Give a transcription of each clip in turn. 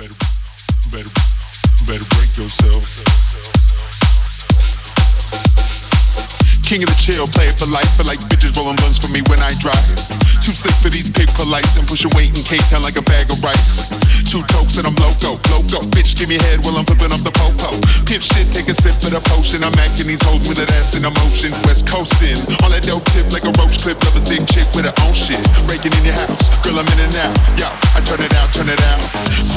Better, better, better break yourself. King of the chill, play it for life. But like bitches rolling blunts for me when I drive. Too slick for these paper lights and pushing weight in K-Town like a bag of rice. Two tokes and I'm loco, loco. Bitch, give me head while I'm flipping up the popo. Pip shit, take a sip of the potion. I'm acting these hoes with that ass in emotion. West coasting, on that dope tip like a roach clip. Love a thick chick with her own shit. Breaking in your house, girl, I'm in and out. Yo, I turn it out, turn it out.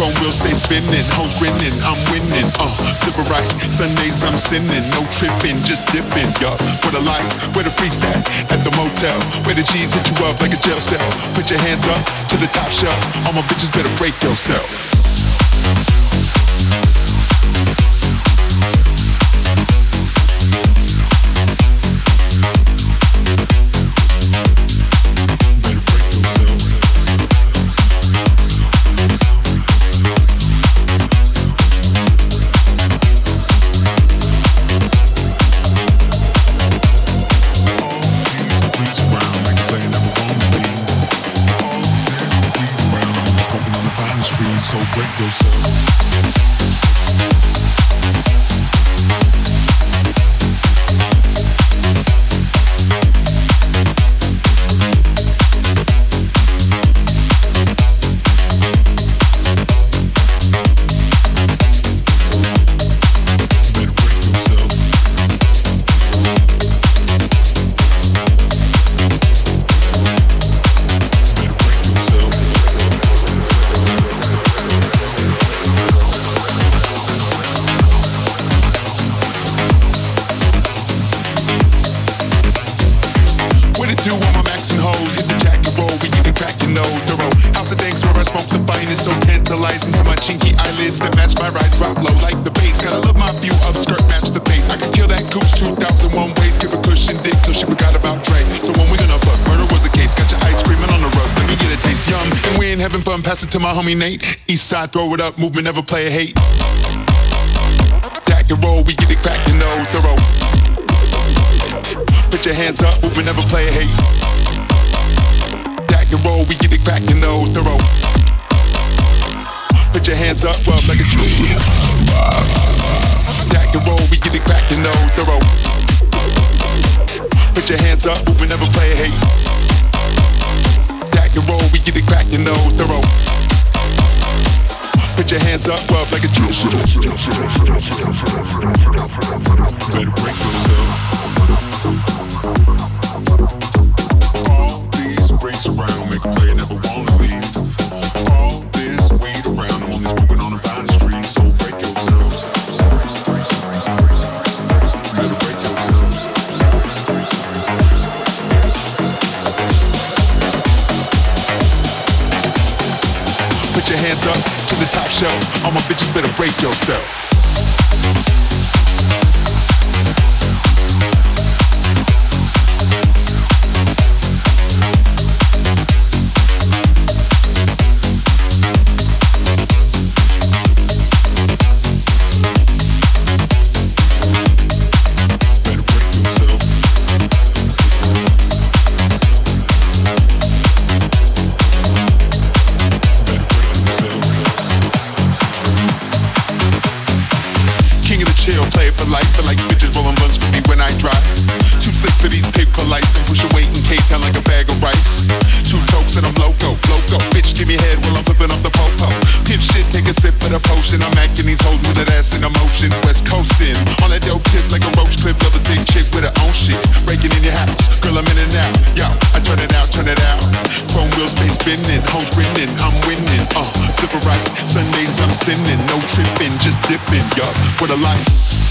Chrome wheels stay spinning, hoes grinning, I'm winning. Uh, flip it right. Sundays I'm sinning, no tripping, just dipping. Yo, what a life, where the freaks at? At the motel, where the G's hit you up like a jail cell. Put your hands up to the top shelf. All my bitches better break yourself. No thorough. House of danks where I smoke the finest, so tantalizing my chinky eyelids that match my ride. Drop low like the bass. Gotta love my view of skirt, match the face. I could kill that goose 2001 ways, give a cushion dick till she forgot about Dre. So when we gonna fuck, murder was the case. Got your ice creaming on the rug, let me get a taste. Yum, and we ain't having fun. Pass it to my homie Nate. East side, throw it up, movement, never play a hate. Jack and roll, we get it crackin' no thorough. Put your hands up, move and never play a hate. And roll, we get it crackin' no thorough. Put your hands up, up like a tree. Jack and roll, we get it crackin' no thorough. Put your hands up, and never play hate. Jack and roll, we get it crackin' no thorough. Put your hands up, up like a tree. Better break yourself. What a life.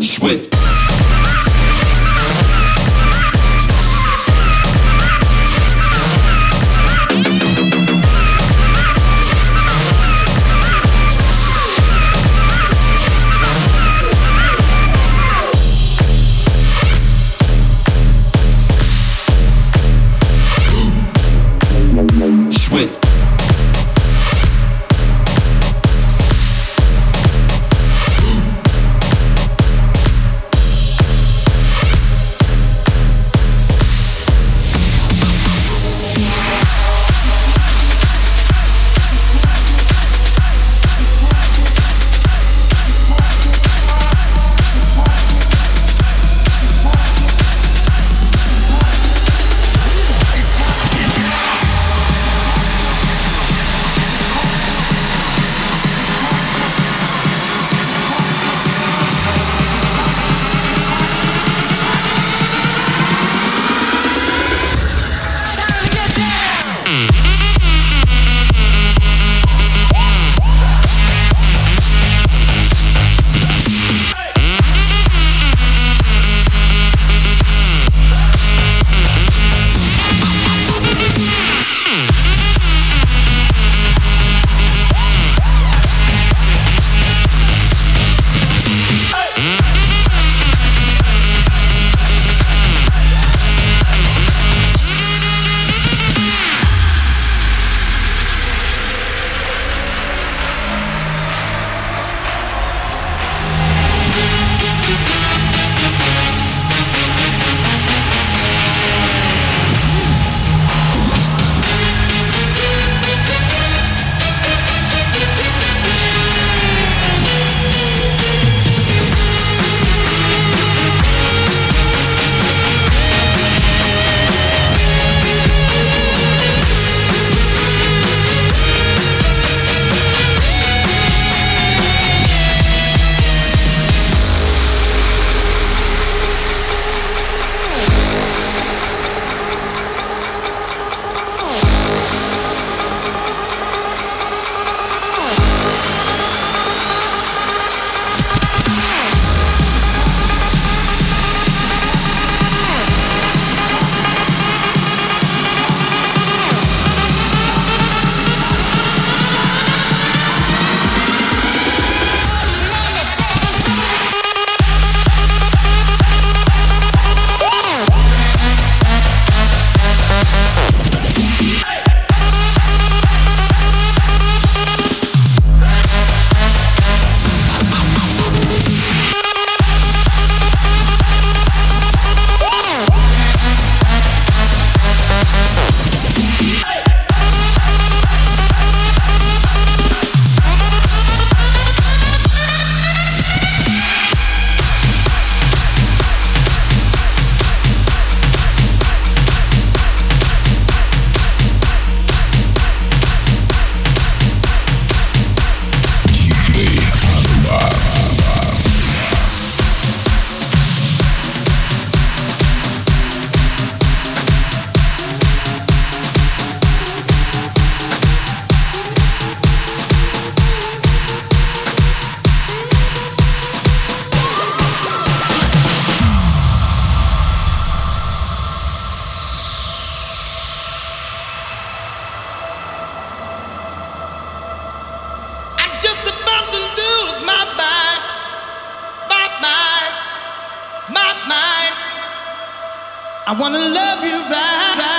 Switch. People dancing, punching, waving, all. Think